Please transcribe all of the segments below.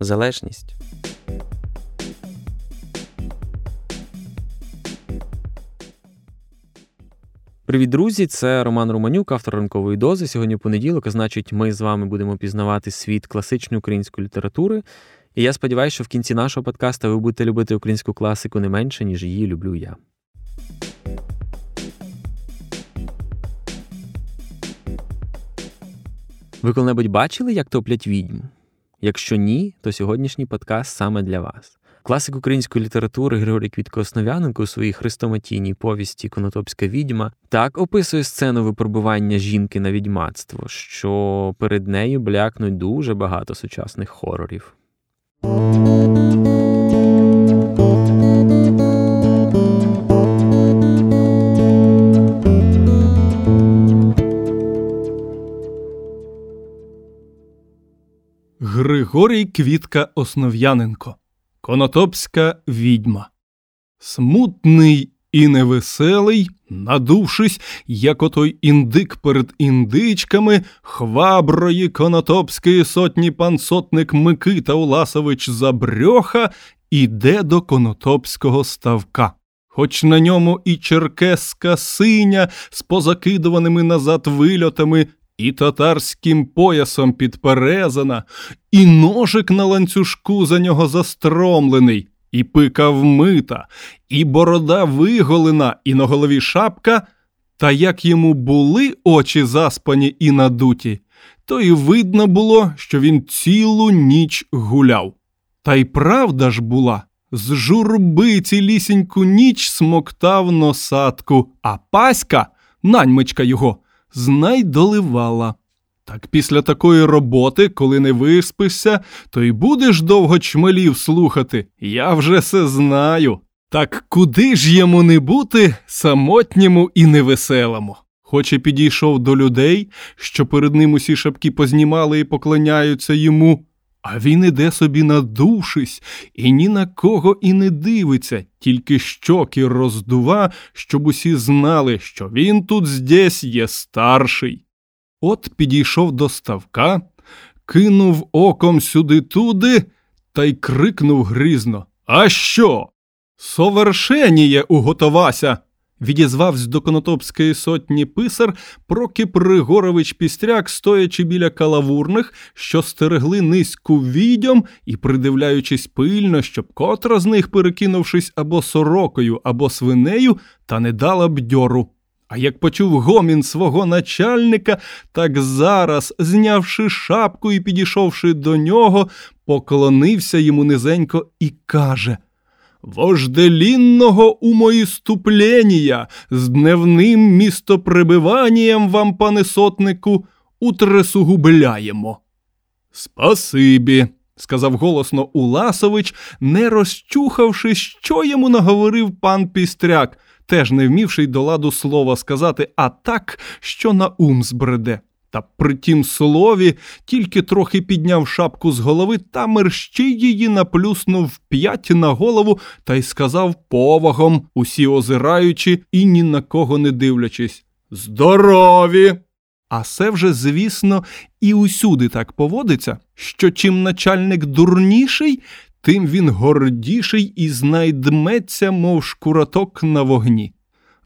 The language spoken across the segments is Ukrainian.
залежність. Привіт, друзі! Це Роман Романюк, автор ранкової дози. Сьогодні понеділок, а значить, ми з вами будемо пізнавати світ класичної української літератури. І я сподіваюся, що в кінці нашого подкаста ви будете любити українську класику не менше, ніж її люблю я. Ви коли-небудь бачили, як топлять відьм? Якщо ні, то сьогоднішній подкаст саме для вас. Класик української літератури Григорій Квітко Основ'яненко у своїй хрестоматійній повісті Конотопська відьма так описує сцену випробування жінки на відьмацтво, що перед нею блякнуть дуже багато сучасних хорорів. Григорій Квітка Основ'яненко Конотопська відьма. Смутний і невеселий, надувшись, як отой індик перед індичками, хваброї конотопської сотні пансотник Микита Уласович Забрьоха іде до конотопського ставка. Хоч на ньому і черкеска синя з позакидуваними назад вильотами і татарським поясом підперезана, і ножик на ланцюжку за нього застромлений, і пика вмита, і борода виголена, і на голові шапка. Та як йому були очі заспані і надуті, то й видно було, що він цілу ніч гуляв. Та й правда ж була, з журби цілісіньку ніч смоктав носатку, а паська, наньмичка його, знай доливала. Так після такої роботи, коли не виспишся, то й будеш довго чмелів слухати. Я вже все знаю. Так куди ж йому не бути самотньому і невеселому? Хоч і підійшов до людей, що перед ним усі шапки познімали і поклоняються йому, а він іде собі надувшись, і ні на кого і не дивиться, тільки щоки роздува, щоб усі знали, що він тут здесь є старший. От підійшов до ставка, кинув оком сюди-туди та й крикнув грізно А що? Совершеніє уготовася. Відізвався до Конотопської сотні писар Прокіп Ригорович Пістряк, стоячи біля калавурних, що стерегли низьку відьом і придивляючись пильно, щоб котра з них, перекинувшись або сорокою, або свинею, та не дала б дьору. А як почув гомін свого начальника, так зараз, знявши шапку і підійшовши до нього, поклонився йому низенько і каже Вожделінного умоїступлення з дневним містоприбиванням вам, пане сотнику, утресугубляємо. Спасибі, сказав голосно Уласович, не розчухавши, що йому наговорив пан Пістряк, теж не вмівши й до ладу слова сказати, а так, що на ум збреде. Та при тім слові тільки трохи підняв шапку з голови та мерщій її наплюснув п'ять на голову та й сказав повагом, усі озираючи і ні на кого не дивлячись Здорові! А це вже, звісно, і усюди так поводиться, що чим начальник дурніший, тим він гордіший і знайдметься, мов шкураток на вогні.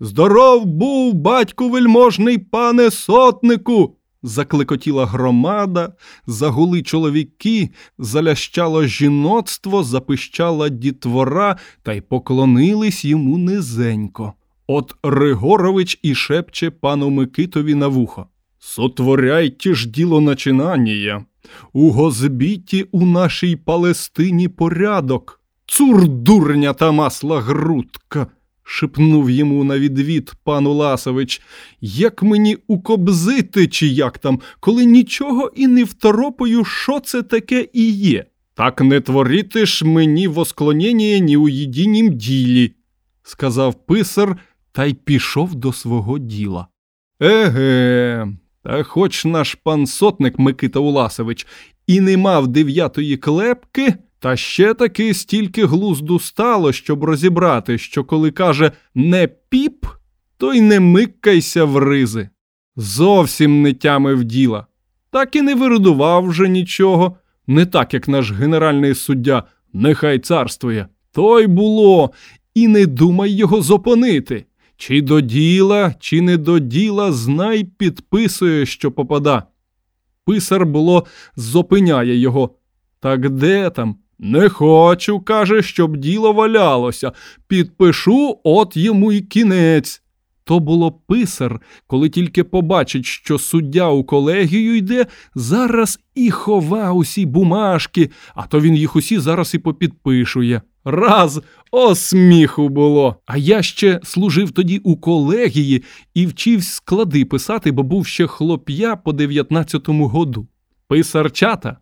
Здоров був, батьку вельможний пане сотнику! Закликотіла громада, загули чоловіки, залящало жіноцтво, запищала дітвора, та й поклонились йому низенько. От Ригорович і шепче пану Микитові на вухо. Сотворяйте ж діло начинання. У Гозбіті у нашій Палестині порядок. Цур дурня та масла грудка шепнув йому на відвід пан Уласович, як мені укобзити, чи як там, коли нічого і не второпою, що це таке і є. Так не творити ж мені восклонення ні у єдинім ділі, сказав писар та й пішов до свого діла. Еге, та хоч наш пан сотник Микита Уласович і не мав дев'ятої клепки, та ще таки стільки глузду стало, щоб розібрати, що коли каже не піп, то й не микайся в ризи. Зовсім не тямив діла, так і не виридував вже нічого, не так, як наш генеральний суддя, нехай царствує. То й було, і не думай його зупинити. Чи до діла, чи не до діла, знай підписує, що попада. Писар було зупиняє його. Так де там? Не хочу, каже, щоб діло валялося. Підпишу, от йому й кінець. То було писар, коли тільки побачить, що суддя у колегію йде, зараз і хова усі бумажки, а то він їх усі зараз і попідпишує. Раз о сміху було. А я ще служив тоді у колегії і вчився склади писати, бо був ще хлоп'я по 19-му году. Писарчата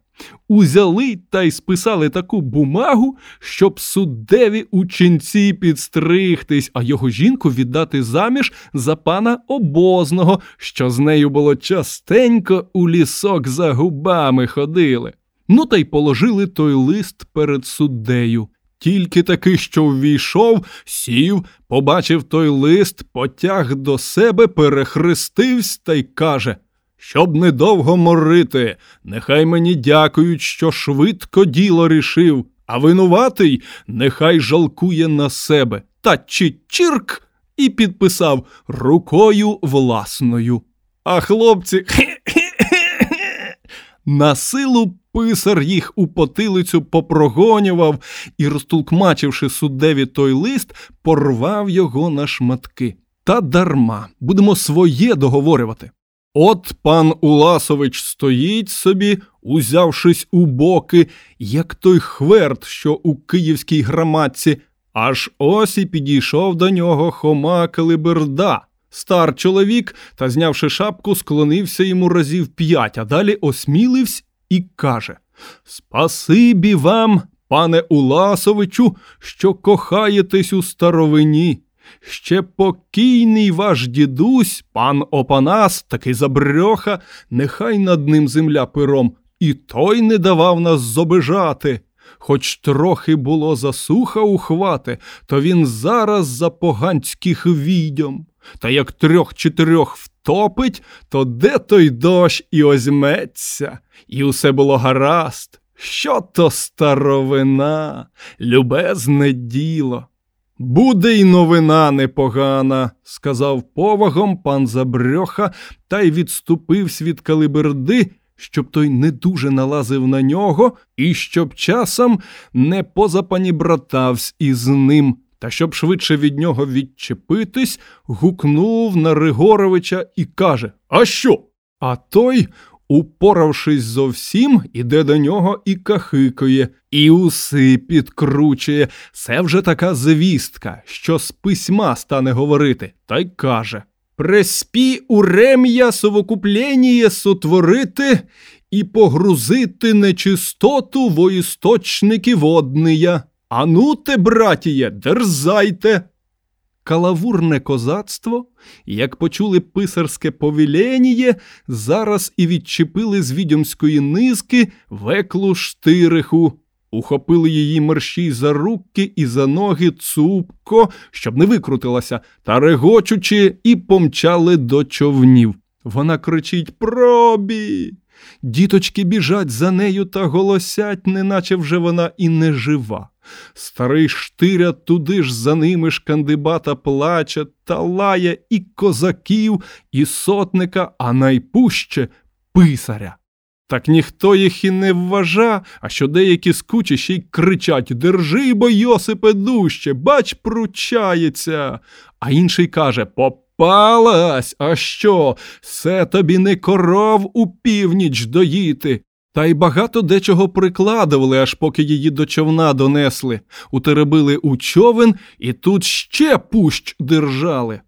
узяли та й списали таку бумагу, щоб суддеві у ченці підстригтись, а його жінку віддати заміж за пана обозного, що з нею було частенько у лісок за губами ходили. Ну та й положили той лист перед суддею. Тільки таки, що ввійшов, сів, побачив той лист, потяг до себе, перехрестився та й каже Щоб недовго морити, нехай мені дякують, що швидко діло рішив, а винуватий нехай жалкує на себе. Та чи чирк і підписав рукою власною. А хлопці на силу писар їх у потилицю попрогонював і, розтулкмачивши суддеві той лист, порвав його на шматки. Та дарма будемо своє договорювати. От пан Уласович стоїть собі, узявшись у боки, як той хверт, що у київській граматці, аж ось і підійшов до нього Хома Калиберда. Стар чоловік, та, знявши шапку, склонився йому разів п'ять, а далі осмілився і каже Спасибі вам, пане Уласовичу, що кохаєтесь у старовині. Ще покійний ваш дідусь, пан Опанас, такий забрьоха, нехай над ним земля пером, і той не давав нас зобижати. Хоч трохи було засуха у хвати, то він зараз за поганських відьом. Та як трьох-чотирьох втопить, то де той дощ і озьметься, і усе було гаразд. Що то старовина, любезне діло. Буде й новина непогана, сказав повагом пан Забрьоха та й відступив світ калиберди, щоб той не дуже налазив на нього, і щоб часом не позапанібратавсь із ним. Та щоб швидше від нього відчепитись, гукнув на Ригоровича і каже: А що? А той, упоравшись зовсім, іде до нього і кахикує, і уси підкручує. Це вже така звістка, що з письма стане говорити, та й каже: Преспі урем'я совокуплєніє сотворити і погрузити нечистоту во істочники водния. Ану те, братіє, дерзайте. Калавурне козацтво, як почули писарське повіленіє, зараз і відчепили з відьомської низки веклу штириху, ухопили її мерщій за руки і за ноги цупко, щоб не викрутилася, та регочучи, і помчали до човнів. Вона кричить Пробі. Діточки біжать за нею та голосять, неначе вже вона і не жива. Старий штиря туди ж за ними шкандибата плаче та лає і козаків, і сотника, а найпуще писаря. Так ніхто їх і не вважа, а що деякі скучі ще й кричать Держи, бо Йосипе дужче, бач, пручається. А інший каже Попалась, а що? Все тобі не коров у північ доїти. Та й багато дечого прикладували, аж поки її до човна донесли, утеребили у човен і тут ще пущ держали.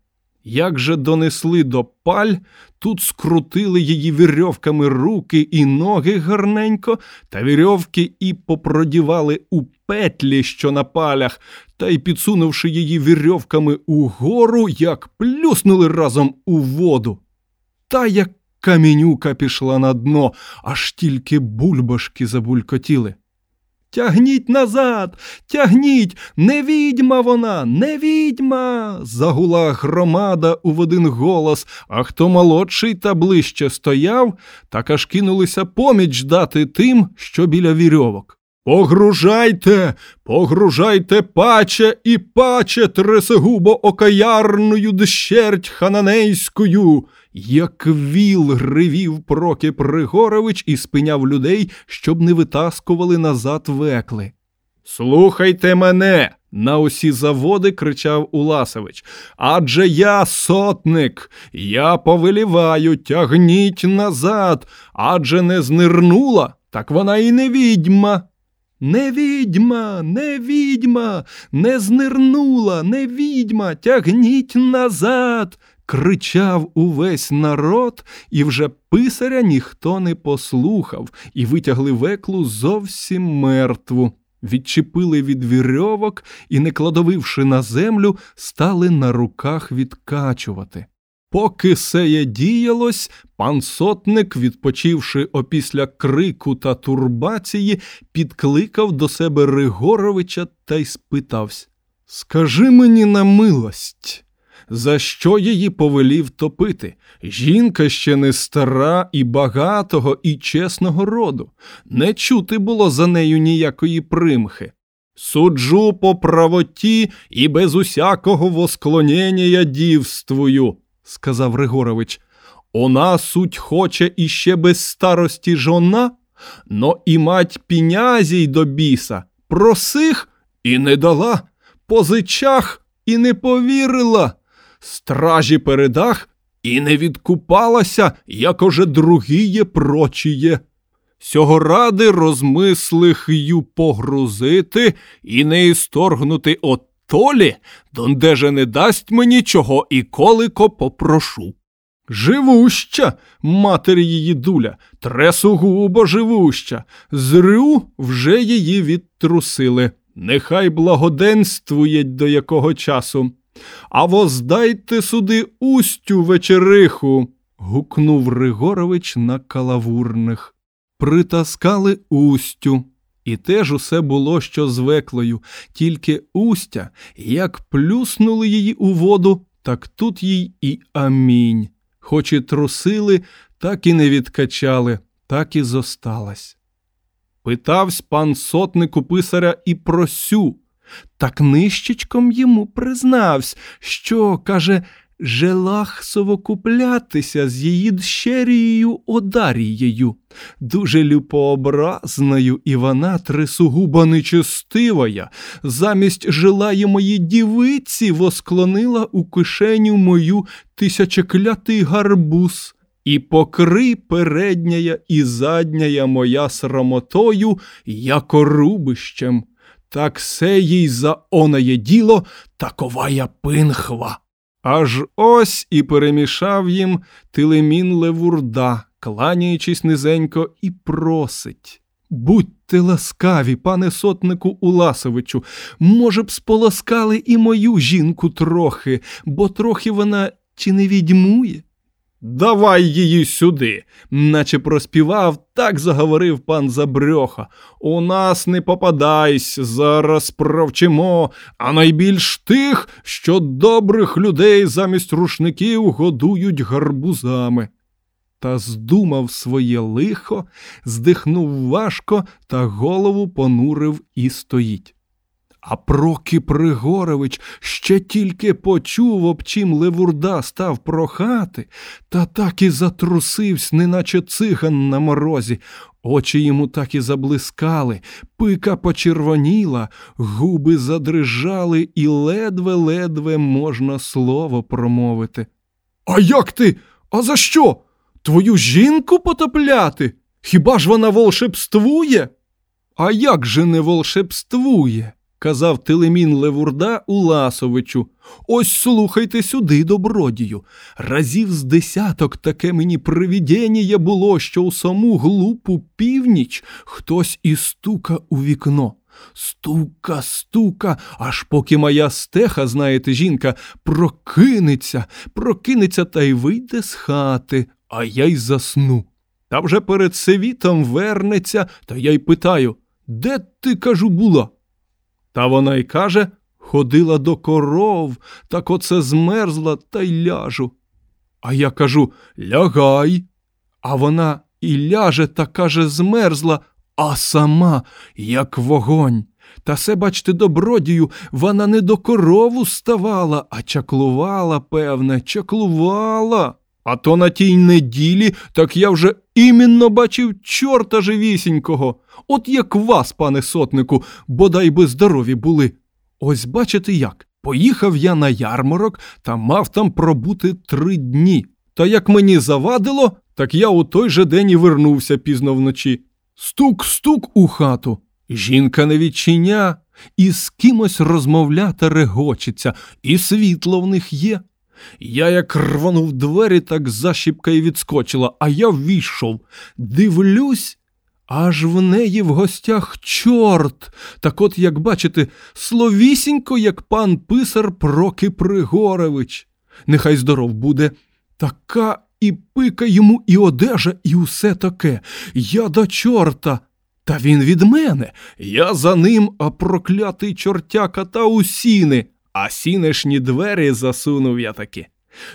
Як же донесли до паль, тут скрутили її вірьовками руки і ноги гарненько, та вірьовки і попродівали у петлі, що на палях, та й підсунувши її вірьовками угору, як плюснули разом у воду. Та як камінюка пішла на дно, аж тільки бульбашки забулькотіли. Тягніть назад, тягніть, не відьма вона, не відьма. загула громада у один голос, а хто молодший та ближче стояв, так аж кинулися поміч дати тим, що біля вірьовок. Погружайте, погружайте паче і паче тресегубо окаярною дщерть хананейською. Як віл гривів Прокіп Ригорович і спиняв людей, щоб не витаскували назад векли. Слухайте мене, на усі заводи кричав Уласович. Адже я сотник, я повеліваю, тягніть назад, адже не знирнула, так вона і не відьма. Не відьма, не відьма, не знирнула, не відьма, тягніть назад. Кричав увесь народ, і вже писаря ніхто не послухав, і витягли веклу зовсім мертву. Відчепили від вірьовок і, не кладовивши на землю, стали на руках відкачувати. Поки сеє діялось, пан сотник, відпочивши опісля крику та турбації, підкликав до себе Ригоровича та й спитався Скажи мені на милость, за що її повелів топити? Жінка ще не стара і багатого, і чесного роду. Не чути було за нею ніякої примхи. Суджу по правоті і без усякого восклонення дівствую сказав Григорович. Она суть хоче іще без старості жона, но і мать пінязій до біса, просих і не дала, позичах і не повірила, стражі передах і не відкупалася, як уже другіє прочіє. Сього ради розмислих ю погрузити і не історгнути от толі, донде же не дасть мені чого і колико попрошу. Живуща, матері її дуля, тресугубо живуща, зрю вже її відтрусили. Нехай благоденствує до якого часу. А воздайте суди устю вечериху. гукнув Ригорович на калавурних. Притаскали устю. І теж усе було що з веклою, тільки устя, як плюснули її у воду, так тут їй і амінь. Хоч і трусили, так і не відкачали, так і зосталась. Питавсь пан сотнику писаря і про сю, так нищечком йому признавсь, що, каже, желах совокуплятися з її дщерією Одарією, дуже люпообразною, і вона трисугуба нечестивая, замість желає моїй дівиці восклонила у кишеню мою тисячеклятий гарбуз. І покри передняя і задняя моя срамотою, яко рубищем. Так се їй за оноє діло, такова я пинхва. Аж ось і перемішав їм Тилемін Левурда, кланяючись низенько, і просить. Будьте ласкаві, пане сотнику Уласовичу, може б, сполоскали і мою жінку трохи, бо трохи вона чи не відьмує? Давай її сюди, наче проспівав, так заговорив пан Забрьоха. У нас не попадайсь, зараз провчимо, а найбільш тих, що добрих людей замість рушників годують гарбузами. Та здумав своє лихо, здихнув важко та голову понурив і стоїть. А Прокіп Ригорович ще тільки почув, об чим Левурда став прохати, та так і затрусився, неначе циган на морозі. Очі йому так і заблискали, пика почервоніла, губи задрижали, і ледве-ледве можна слово промовити. А як ти? А за що? Твою жінку потопляти? Хіба ж вона волшебствує? А як же не волшебствує? Казав Телемін Левурда Уласовичу. Ось слухайте сюди, добродію. Разів з десяток таке мені привідєння було, що у саму глупу північ хтось і стука у вікно. Стука, стука, аж поки моя стеха, знаєте, жінка, прокинеться, прокинеться та й вийде з хати, а я й засну. Та вже перед світом вернеться, та я й питаю де ти, кажу, була? Та вона й каже ходила до коров, так оце змерзла та й ляжу. А я кажу лягай. А вона і ляже та каже, змерзла, а сама, як вогонь. Та се, бачте, добродію, вона не до корову ставала, а чаклувала, певне, чаклувала. А то на тій неділі так я вже іменно бачив чорта живісінького. От як вас, пане сотнику, бодай би здорові були. Ось бачите як. Поїхав я на ярмарок та мав там пробути три дні. Та як мені завадило, так я у той же день і вернувся пізно вночі. Стук-стук у хату. Жінка не відчиня, і з кимось розмовляти регочеться, і світло в них є. Я як рванув двері, так защіпка й відскочила, а я ввійшов. Дивлюсь, аж в неї в гостях чорт. Так от, як бачите, словісінько, як пан писар Проки Пригоревич. Нехай здоров буде. Така і пика йому, і одежа, і усе таке. Я до чорта. Та він від мене. Я за ним, а проклятий чортяка та у сіни а сінешні двері засунув я таки.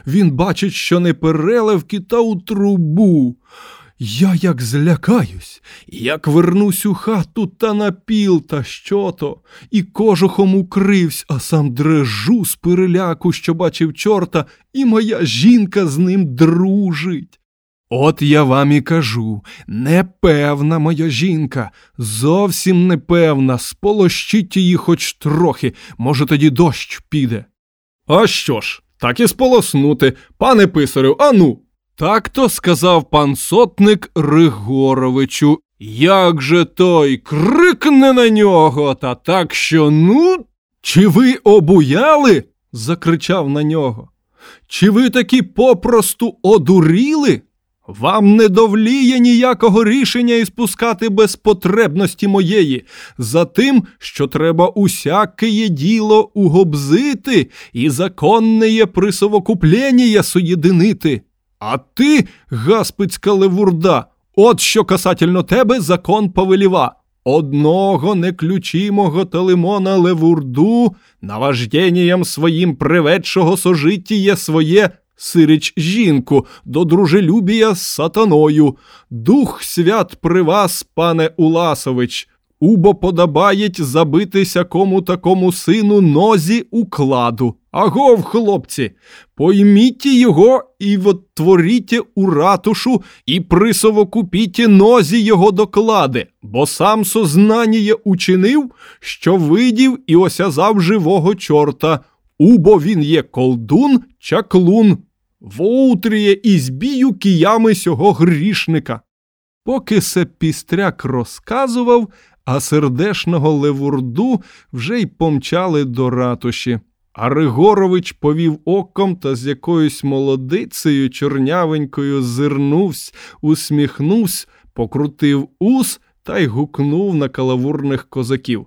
Він бачить, що не переливки та у трубу. Я як злякаюсь, як вернусь у хату та на піл, та що то, і кожухом укривсь, а сам дрежу з переляку, що бачив чорта, і моя жінка з ним дружить. От я вам і кажу, непевна моя жінка, зовсім непевна, сполощіть її хоч трохи, може, тоді дощ піде. А що ж, так і сполоснути, пане писарю, ану. Так то сказав пан сотник Ригоровичу. Як же той крикне на нього, та так що ну. Чи ви обуяли? закричав на нього. Чи ви таки попросту одуріли? Вам не довліє ніякого рішення і спускати без потребності моєї, за тим, що треба усяке діло угобзити і законне є присовокуплення соєдинити. А ти, гаспицька левурда, от що касательно тебе закон повеліва. Одного неключимого Телемона Левурду наваждєніям своїм приведшого сожиття своє Сирич жінку, до дружелюбія з сатаною. Дух свят при вас, пане Уласович, убо подобаєть забитися кому такому сину нозі укладу. Агов, хлопці, пойміть його і вотворіть у ратушу і присовокупіть нозі його доклади, бо сам сознання учинив, що видів і осязав живого чорта. Убо він є колдун чаклун, воутріє і збію киями сього грішника. Поки се пістряк розказував, а сердешного Левурду вже й помчали до ратуші. А Ригорович повів оком та з якоюсь молодицею чорнявенькою зирнувсь, усміхнувсь, покрутив ус та й гукнув на калавурних козаків.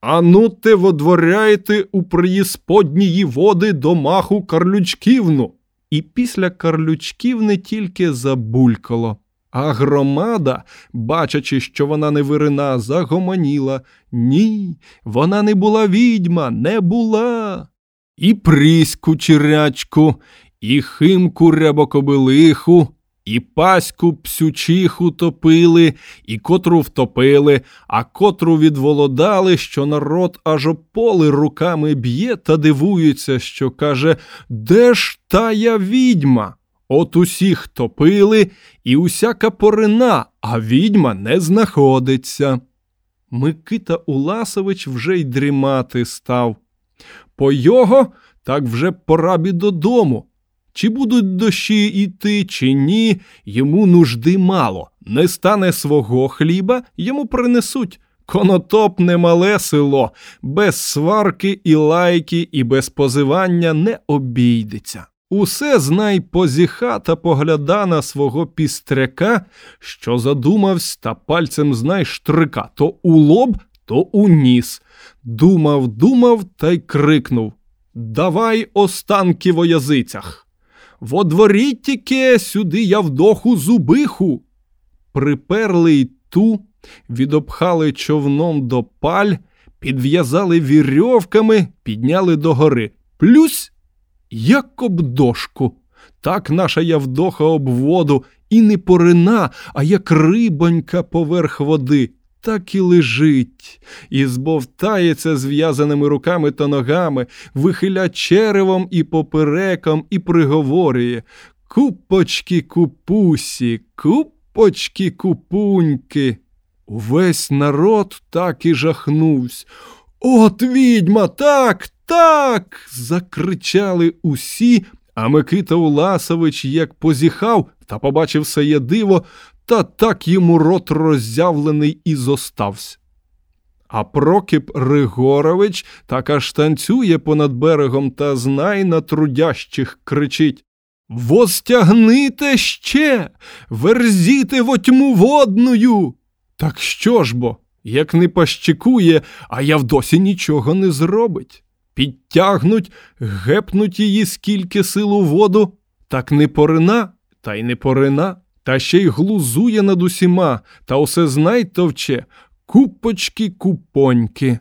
Ану те водворяйте у приїсподнії води до маху Карлючківну. І після карлючків не тільки забулькало. А громада, бачачи, що вона не вирина, загомоніла. Ні, вона не була відьма, не була. І пріську чирячку, і химку рябокобилиху, і паську псючиху топили, і котру втопили, а котру відволодали, що народ аж ополи руками б'є та дивується, що каже Де ж тая відьма? От усіх топили, і усяка порина, а відьма не знаходиться. Микита Уласович вже й дрімати став. По його так вже пора бі додому. Чи будуть дощі йти, чи ні, йому нужди мало. Не стане свого хліба, йому принесуть. Конотоп немале село, без сварки і лайки, і без позивання не обійдеться. Усе знай позіха та погляда на свого пістряка, що задумавсь, та пальцем знай штрика то у лоб, то у ніс. Думав, думав та й крикнув Давай останки во язицях. Во дворі тіке сюди я вдоху зубиху. Приперли й ту, відопхали човном до паль, підв'язали вірьовками, підняли догори. Плюсь, як об дошку. Так наша Явдоха об воду і не порина, а як рибонька поверх води так і лежить, і збовтається зв'язаними руками та ногами, вихиля черевом і попереком, і приговорює Купочки купусі, купочки купуньки. Увесь народ так і жахнувся. От відьма, так, так. закричали усі, а Микита Уласович як позіхав та побачив сеє диво, та так йому рот роззявлений і зостався. А Прокіп Ригорович так аж танцює понад берегом та знай на трудящих кричить Возтягните ще, верзіте во тьму водною. Так що ж бо, як не пащикує, а я вдосі нічого не зробить. Підтягнуть, гепнуть її скільки сил у воду, так не порина, та й не порина та ще й глузує над усіма, та усе знай товче купочки купоньки.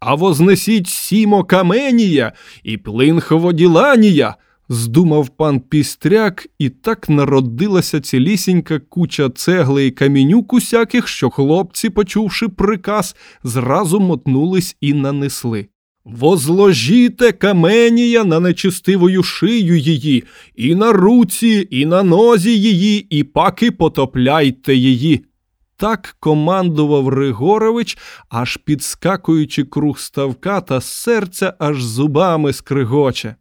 А вознесіть сімо каменія і плинховоділанія, здумав пан Пістряк, і так народилася цілісінька куча цегли і камінюк усяких, що хлопці, почувши приказ, зразу мотнулись і нанесли. Возложіте каменія на нечистивою шию її, і на руці, і на нозі її, і паки потопляйте її. Так командував Ригорович, аж підскакуючи круг ставка, та серця аж зубами скригоче.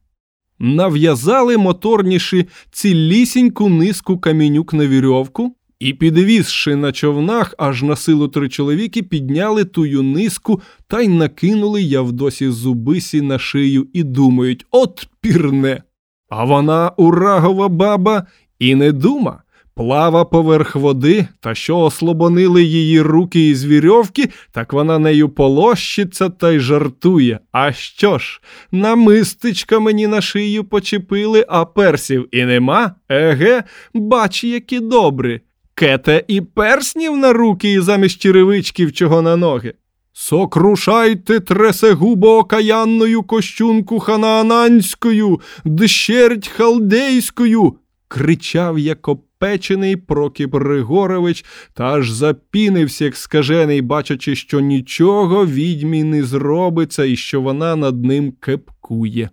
Нав'язали моторніші цілісіньку низку камінюк на вірьовку, і, підвізши на човнах, аж на силу три чоловіки, підняли тую низку та й накинули Явдосі зубисі на шию і думають от пірне. А вона, урагова баба, і не дума. Плава поверх води, та що ослобонили її руки із вірьовки, так вона нею полощиться та й жартує. А що ж, намистичка мені на шию почепили, а персів і нема? Еге, бач, які добрі кете і перснів на руки і замість черевичків чого на ноги. Сокрушайте тресегубо окаянною кощунку ханаананською, дщерть халдейською. кричав як опечений Прокіп Григорович та аж запінився, як скажений, бачачи, що нічого відьмі не зробиться і що вона над ним кепкує.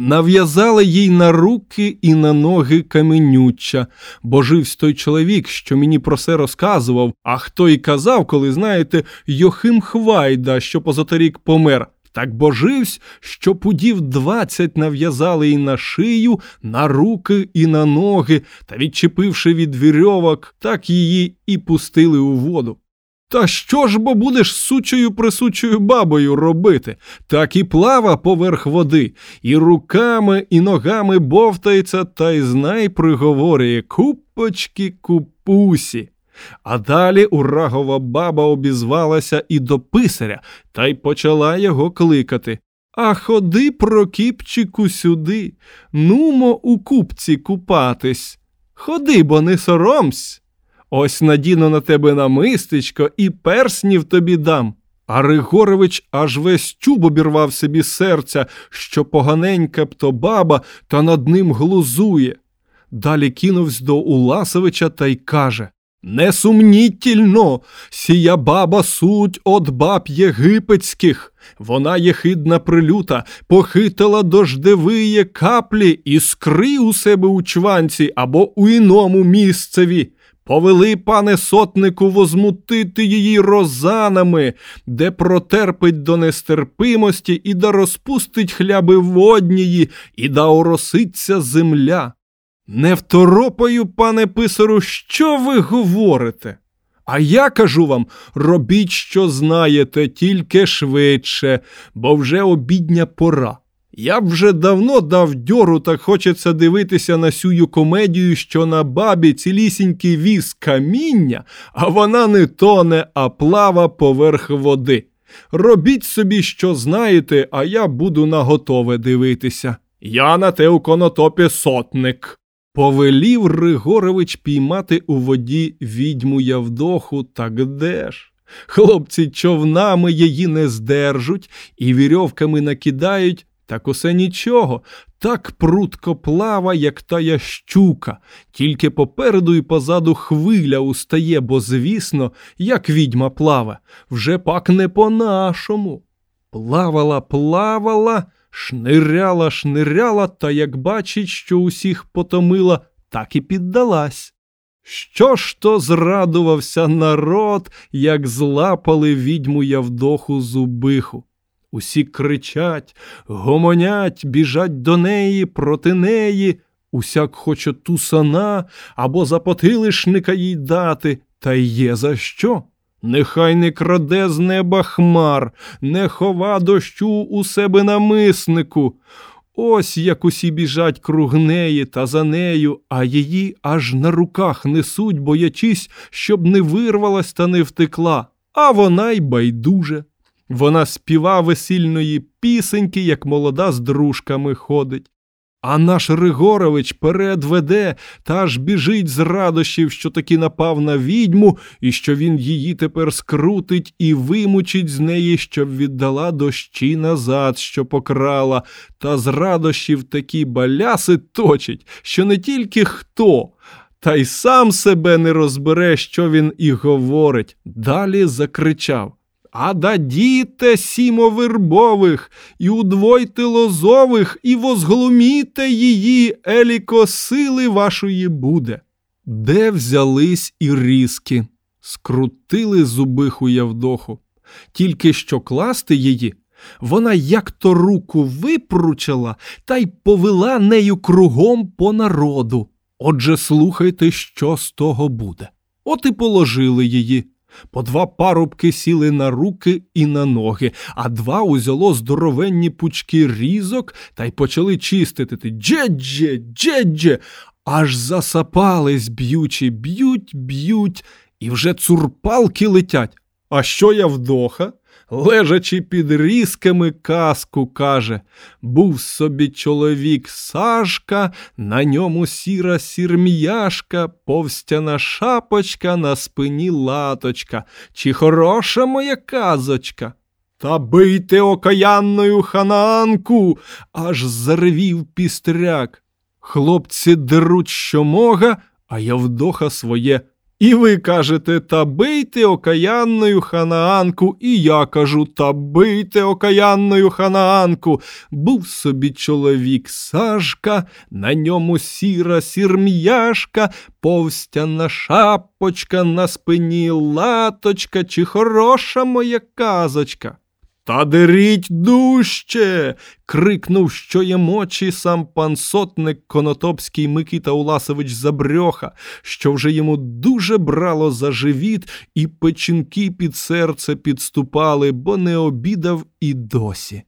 Нав'язали їй на руки і на ноги каменюча, бо живсь той чоловік, що мені про це розказував, а хто й казав, коли, знаєте, Йохим Хвайда, що позаторік помер. Так боживсь, що пудів двадцять нав'язали і на шию, на руки і на ноги, та, відчепивши від вірьовок, так її і пустили у воду. Та що ж бо будеш сучою присучою бабою робити? Так і плава поверх води, і руками, і ногами бовтається, та й знай приговорює купочки купусі. А далі урагова баба обізвалася і до писаря, та й почала його кликати. А ходи, Прокіпчику, сюди, нумо у купці купатись. Ходи, бо не соромсь. Ось надіну на тебе намистечко і перснів тобі дам. А Ригорович аж весь чуб обірвав собі серця, що поганенька б то баба та над ним глузує. Далі кинувсь до Уласовича та й каже Несумнітельно, сія баба суть от баб єгипетських. Вона єхидна прилюта, похитала дождевиє каплі і скри у себе у чванці або у іному місцеві. Повели, пане сотнику, возмутити її розанами, де протерпить до нестерпимості і да розпустить хляби воднії, і да ороситься земля. Не второпаю, пане писару, що ви говорите? А я кажу вам робіть, що знаєте, тільки швидше, бо вже обідня пора. Я б вже давно дав дьору, так хочеться дивитися на сюю комедію, що на бабі цілісінький віз каміння, а вона не тоне, а плава поверх води. Робіть собі, що знаєте, а я буду на готове дивитися. Я на те у конотопі сотник. Повелів Ригорович піймати у воді відьму Явдоху, так де ж? Хлопці човнами її не здержуть і вірьовками накидають, так усе нічого, так прутко плава, як тая щука, тільки попереду і позаду хвиля устає, бо, звісно, як відьма плаве, вже пак не по-нашому. Плавала, плавала, шниряла, шниряла, та як бачить, що усіх потомила, так і піддалась. Що ж то зрадувався народ, як злапали відьму Явдоху зубиху. Усі кричать, гомонять, біжать до неї, проти неї, усяк хоче тусана або запотилишника їй дати, та є за що. Нехай не краде з неба хмар, не хова дощу у себе на миснику. Ось як усі біжать круг неї та за нею, а її аж на руках несуть, боячись, щоб не вирвалась та не втекла, а вона й байдуже. Вона співа весільної пісеньки, як молода з дружками ходить. А наш Ригорович перед веде та аж біжить з радощів, що таки напав на відьму, і що він її тепер скрутить і вимучить з неї, щоб віддала дощі назад, що покрала, та з радощів такі баляси точить, що не тільки хто, та й сам себе не розбере, що він і говорить. Далі закричав а дадіте сімо вербових, і удвойте лозових, і возглуміте її, еліко сили вашої буде. Де взялись і різки, скрутили зубиху Явдоху, тільки що класти її, вона як то руку випручила та й повела нею кругом по народу. Отже, слухайте, що з того буде. От і положили її. По два парубки сіли на руки і на ноги, а два узяло здоровенні пучки різок та й почали чистити. Джедже, джедже, аж засапались, б'ючи, б'ють, б'ють, і вже цурпалки летять. А що я вдоха? Лежачи під різками, казку каже Був собі чоловік Сашка, на ньому сіра сірм'яшка, повстяна шапочка, на спині латочка. Чи хороша моя казочка? Та бийте окаянною ханаанку, аж заревів пістряк. Хлопці деруть що мога, а Явдоха своє і ви кажете, та бийте окаянною ханаанку, і я кажу, та бийте окаянною ханаанку. Був собі чоловік Сашка, на ньому сіра сірм'яшка, повстяна шапочка, на спині латочка, чи хороша моя казочка. Та деріть дужче. крикнув, що є мочі сам пан сотник Конотопський Микита Уласович Забрьоха, що вже йому дуже брало за живіт, і печінки під серце підступали, бо не обідав і досі.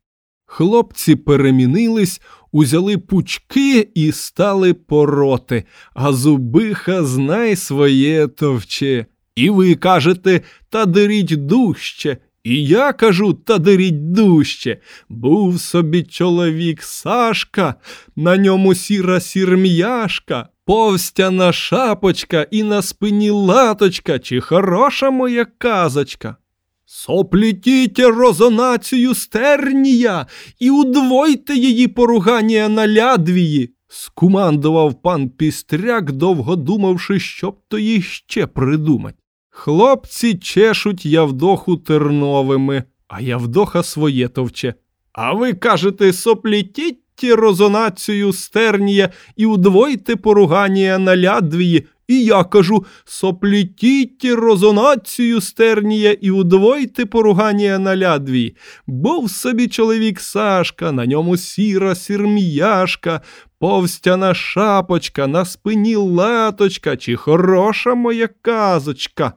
Хлопці перемінились, узяли пучки і стали пороти, а зубиха знай своє товче. І ви кажете, та деріть дужче. І я кажу, та деріть дужче. Був собі чоловік Сашка, на ньому сіра сірм'яшка, повстяна шапочка і на спині латочка, чи хороша моя казочка. Соплітіть розонацію стернія і удвойте її поругання на лядвії, скумандував пан Пістряк, довго думавши, щоб то їй ще придумать. Хлопці чешуть Явдоху терновими, а Явдоха своє товче. А ви кажете, соплітіть розонацію стернія і удвойте поругання на лядвії. І я кажу соплітіть розонацію стернія і удвойте поругання на лядвії. Був собі чоловік Сашка, на ньому сіра сірм'яшка, повстяна шапочка, на спині латочка, чи хороша моя казочка.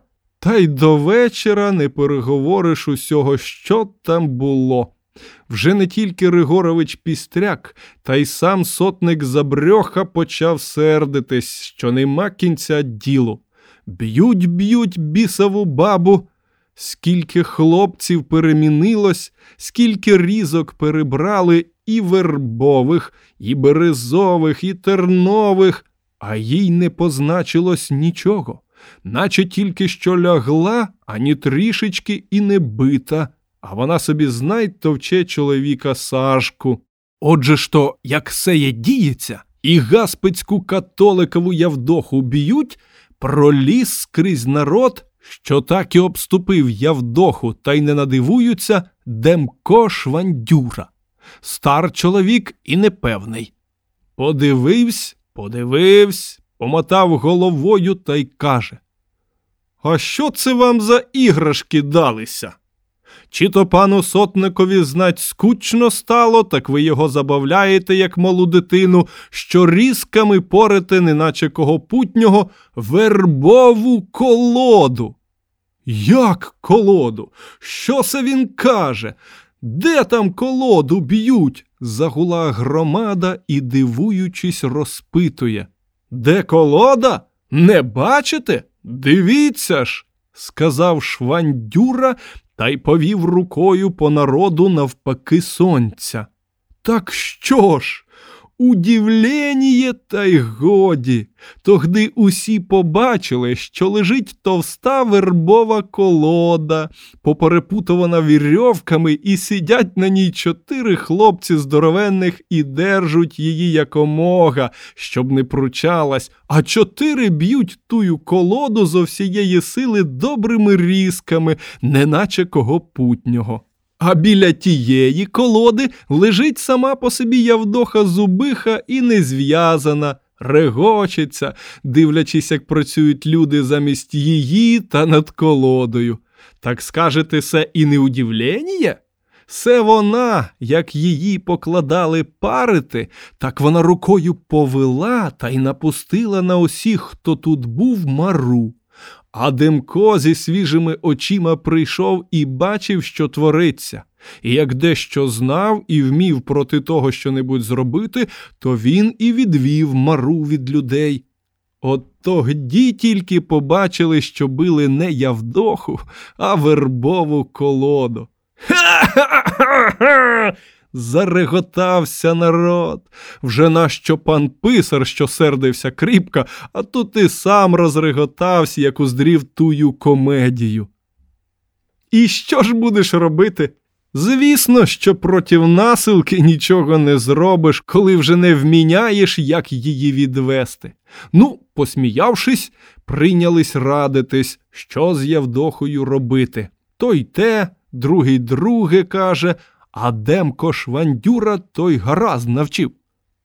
Та й до вечора не переговориш усього, що там було. Вже не тільки Ригорович Пістряк, та й сам сотник Забрьоха почав сердитись, що нема кінця ділу. Б'ють, б'ють бісову бабу. Скільки хлопців перемінилось, скільки різок перебрали і вербових, і березових, і тернових, а їй не позначилось нічого, наче тільки що лягла, ані трішечки і не бита, а вона собі знай товче чоловіка Сашку. Отже ж то, як сеє діється, і гаспицьку католикову Явдоху б'ють, проліз скрізь народ, що так і обступив Явдоху, та й не надивуються Демко Швандюра. Стар чоловік і непевний. Подивився, подивився, помотав головою та й каже: А що це вам за іграшки далися? Чи то пану сотникові знать скучно стало, так ви його забавляєте, як малу дитину, що різками порите, неначе кого путнього, вербову колоду. Як колоду? Що це він каже? Де там колоду б'ють? загула громада і, дивуючись, розпитує. Де колода? Не бачите? Дивіться ж, сказав Швандюра та й повів рукою по народу навпаки сонця. Так що ж? Удивлєніє, та й годі. Тогди усі побачили, що лежить товста вербова колода, поперепутувана вірьовками, і сидять на ній чотири хлопці здоровенних і держуть її якомога, щоб не пручалась, а чотири б'ють тую колоду зо всієї сили добрими різками, неначе кого путнього. А біля тієї колоди лежить сама по собі Явдоха зубиха і не зв'язана, регочеться, дивлячись, як працюють люди замість її та над колодою. Так скажете се і не удивлення? Се вона, як її покладали парити, так вона рукою повела та й напустила на усіх, хто тут був мару. А Демко зі свіжими очима прийшов і бачив, що твориться, і як дещо знав і вмів проти того що-небудь зробити, то він і відвів мару від людей. От тоді тільки побачили, що били не Явдоху, а вербову колоду. Ха-ха-ха! Зареготався народ. Вже нащо пан писар, що сердився кріпка, а тут і сам розреготався, як уздрів тую комедію. І що ж будеш робити? Звісно, що проти насилки нічого не зробиш, коли вже не вміняєш, як її відвести. Ну, посміявшись, прийнялись радитись, що з Явдохою робити. Той те, другий друге каже. А Демко Швандюра той гаразд навчив.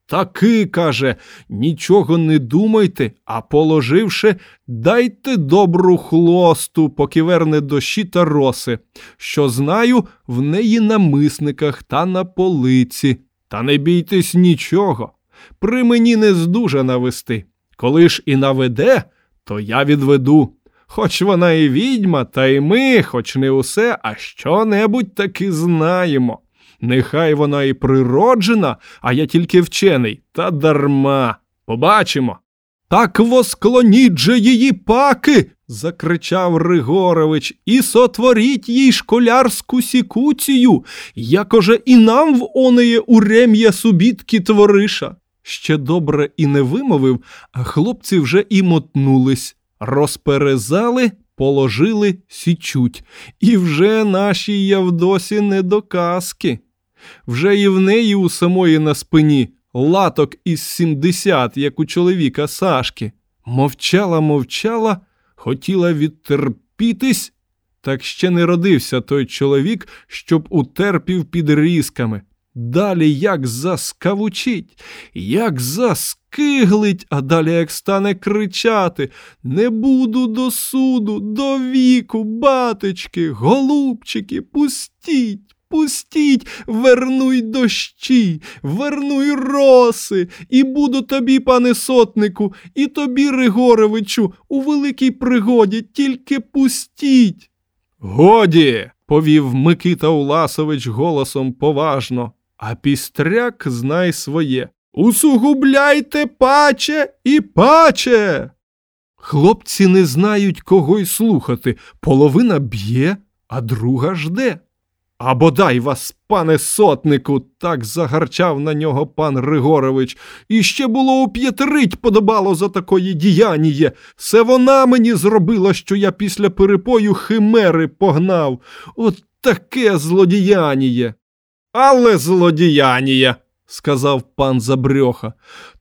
Таки, каже, нічого не думайте, а положивши, дайте добру хлосту, поки верне дощі та роси, що знаю, в неї на мисниках та на полиці. Та не бійтесь нічого. При мені не здужа навести. Коли ж і наведе, то я відведу. Хоч вона і відьма, та й ми, хоч не усе, а що-небудь таки знаємо. Нехай вона і природжена, а я тільки вчений, та дарма. Побачимо. Так восклоніть же її паки. закричав Ригорович, і сотворіть їй школярську сікуцію, якоже і нам в онеє урем'я субітки твориша. Ще добре і не вимовив, а хлопці вже і мотнулись розперезали, положили, січуть, і вже нашій Явдосі не до казки. Вже і в неї у самої на спині латок із сімдесят, як у чоловіка Сашки. Мовчала, мовчала, хотіла відтерпітись, так ще не родився той чоловік, щоб утерпів під різками. Далі як заскавучить, як заскиглить, а далі як стане кричати Не буду до суду, до віку, батечки, голубчики, пустіть, Пустіть, вернуй дощі, вернуй роси, і буду тобі, пане сотнику, і тобі, Ригоровичу, у великій пригоді, тільки пустіть. Годі, повів Микита Уласович голосом поважно, а пістряк знай своє. Усугубляйте паче і паче. Хлопці не знають, кого й слухати. Половина б'є, а друга жде. А бодай вас, пане сотнику, так загарчав на нього пан Григорович. І ще було уп'ятерить подобало за такої діяніє. Це вона мені зробила, що я після перепою химери погнав. От таке злодіяніє. Але злодіяніє, сказав пан Забрьоха.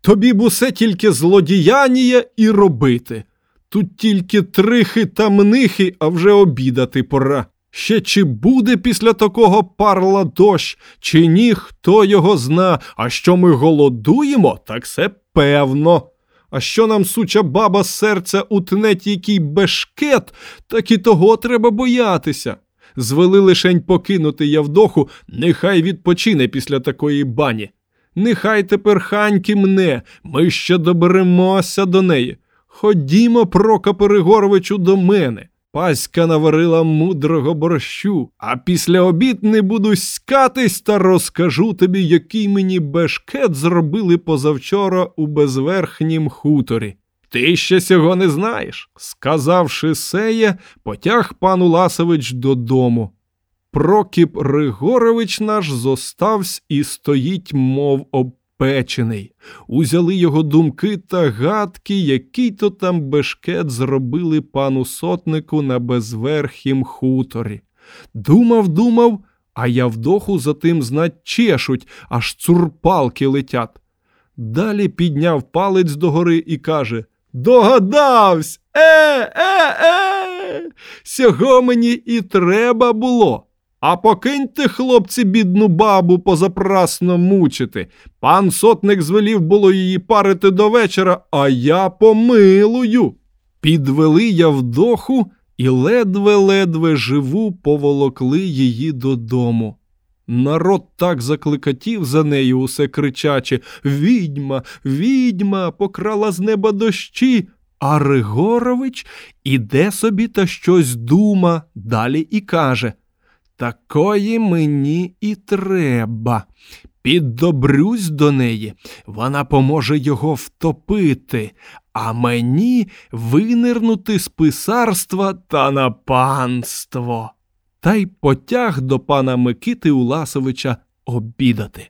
Тобі б усе тільки злодіяніє і робити. Тут тільки трихи та мнихи, а вже обідати пора. Ще чи буде після такого парла дощ, чи ні, хто його зна, а що ми голодуємо, так це певно. А що нам суча баба серця утне тільки бешкет, так і того треба боятися. Звели лишень покинути Явдоху, нехай відпочине після такої бані. Нехай тепер ханьки мне, ми ще доберемося до неї. Ходімо, Прокопе Григоровичу, до мене. Паська наварила мудрого борщу, а після обід не буду скатись та розкажу тобі, який мені бешкет зробили позавчора у безверхнім хуторі. Ти ще сього не знаєш. Сказавши сеє, потяг пан Уласович додому. Прокіп Ригорович наш зоставсь і стоїть, мов обпечений. Узяли його думки та гадки, який то там бешкет зробили пану сотнику на безверхім хуторі. Думав, думав, а я вдоху за тим знать чешуть, аж цурпалки летять. Далі підняв палець догори і каже Догадавсь! Е, е, е! Сього мені і треба було. А покиньте, хлопці, бідну бабу позапрасно мучити. Пан сотник звелів було її парити до вечора, а я помилую. Підвели я вдоху і ледве-ледве живу поволокли її додому. Народ так закликатів за нею, усе кричачи Відьма, відьма, покрала з неба дощі. А Ригорович іде собі та щось дума, далі і каже Такої мені і треба. Піддобрюсь до неї, вона поможе його втопити, а мені винирнути з писарства та на панство. Та й потяг до пана Микити Уласовича обідати.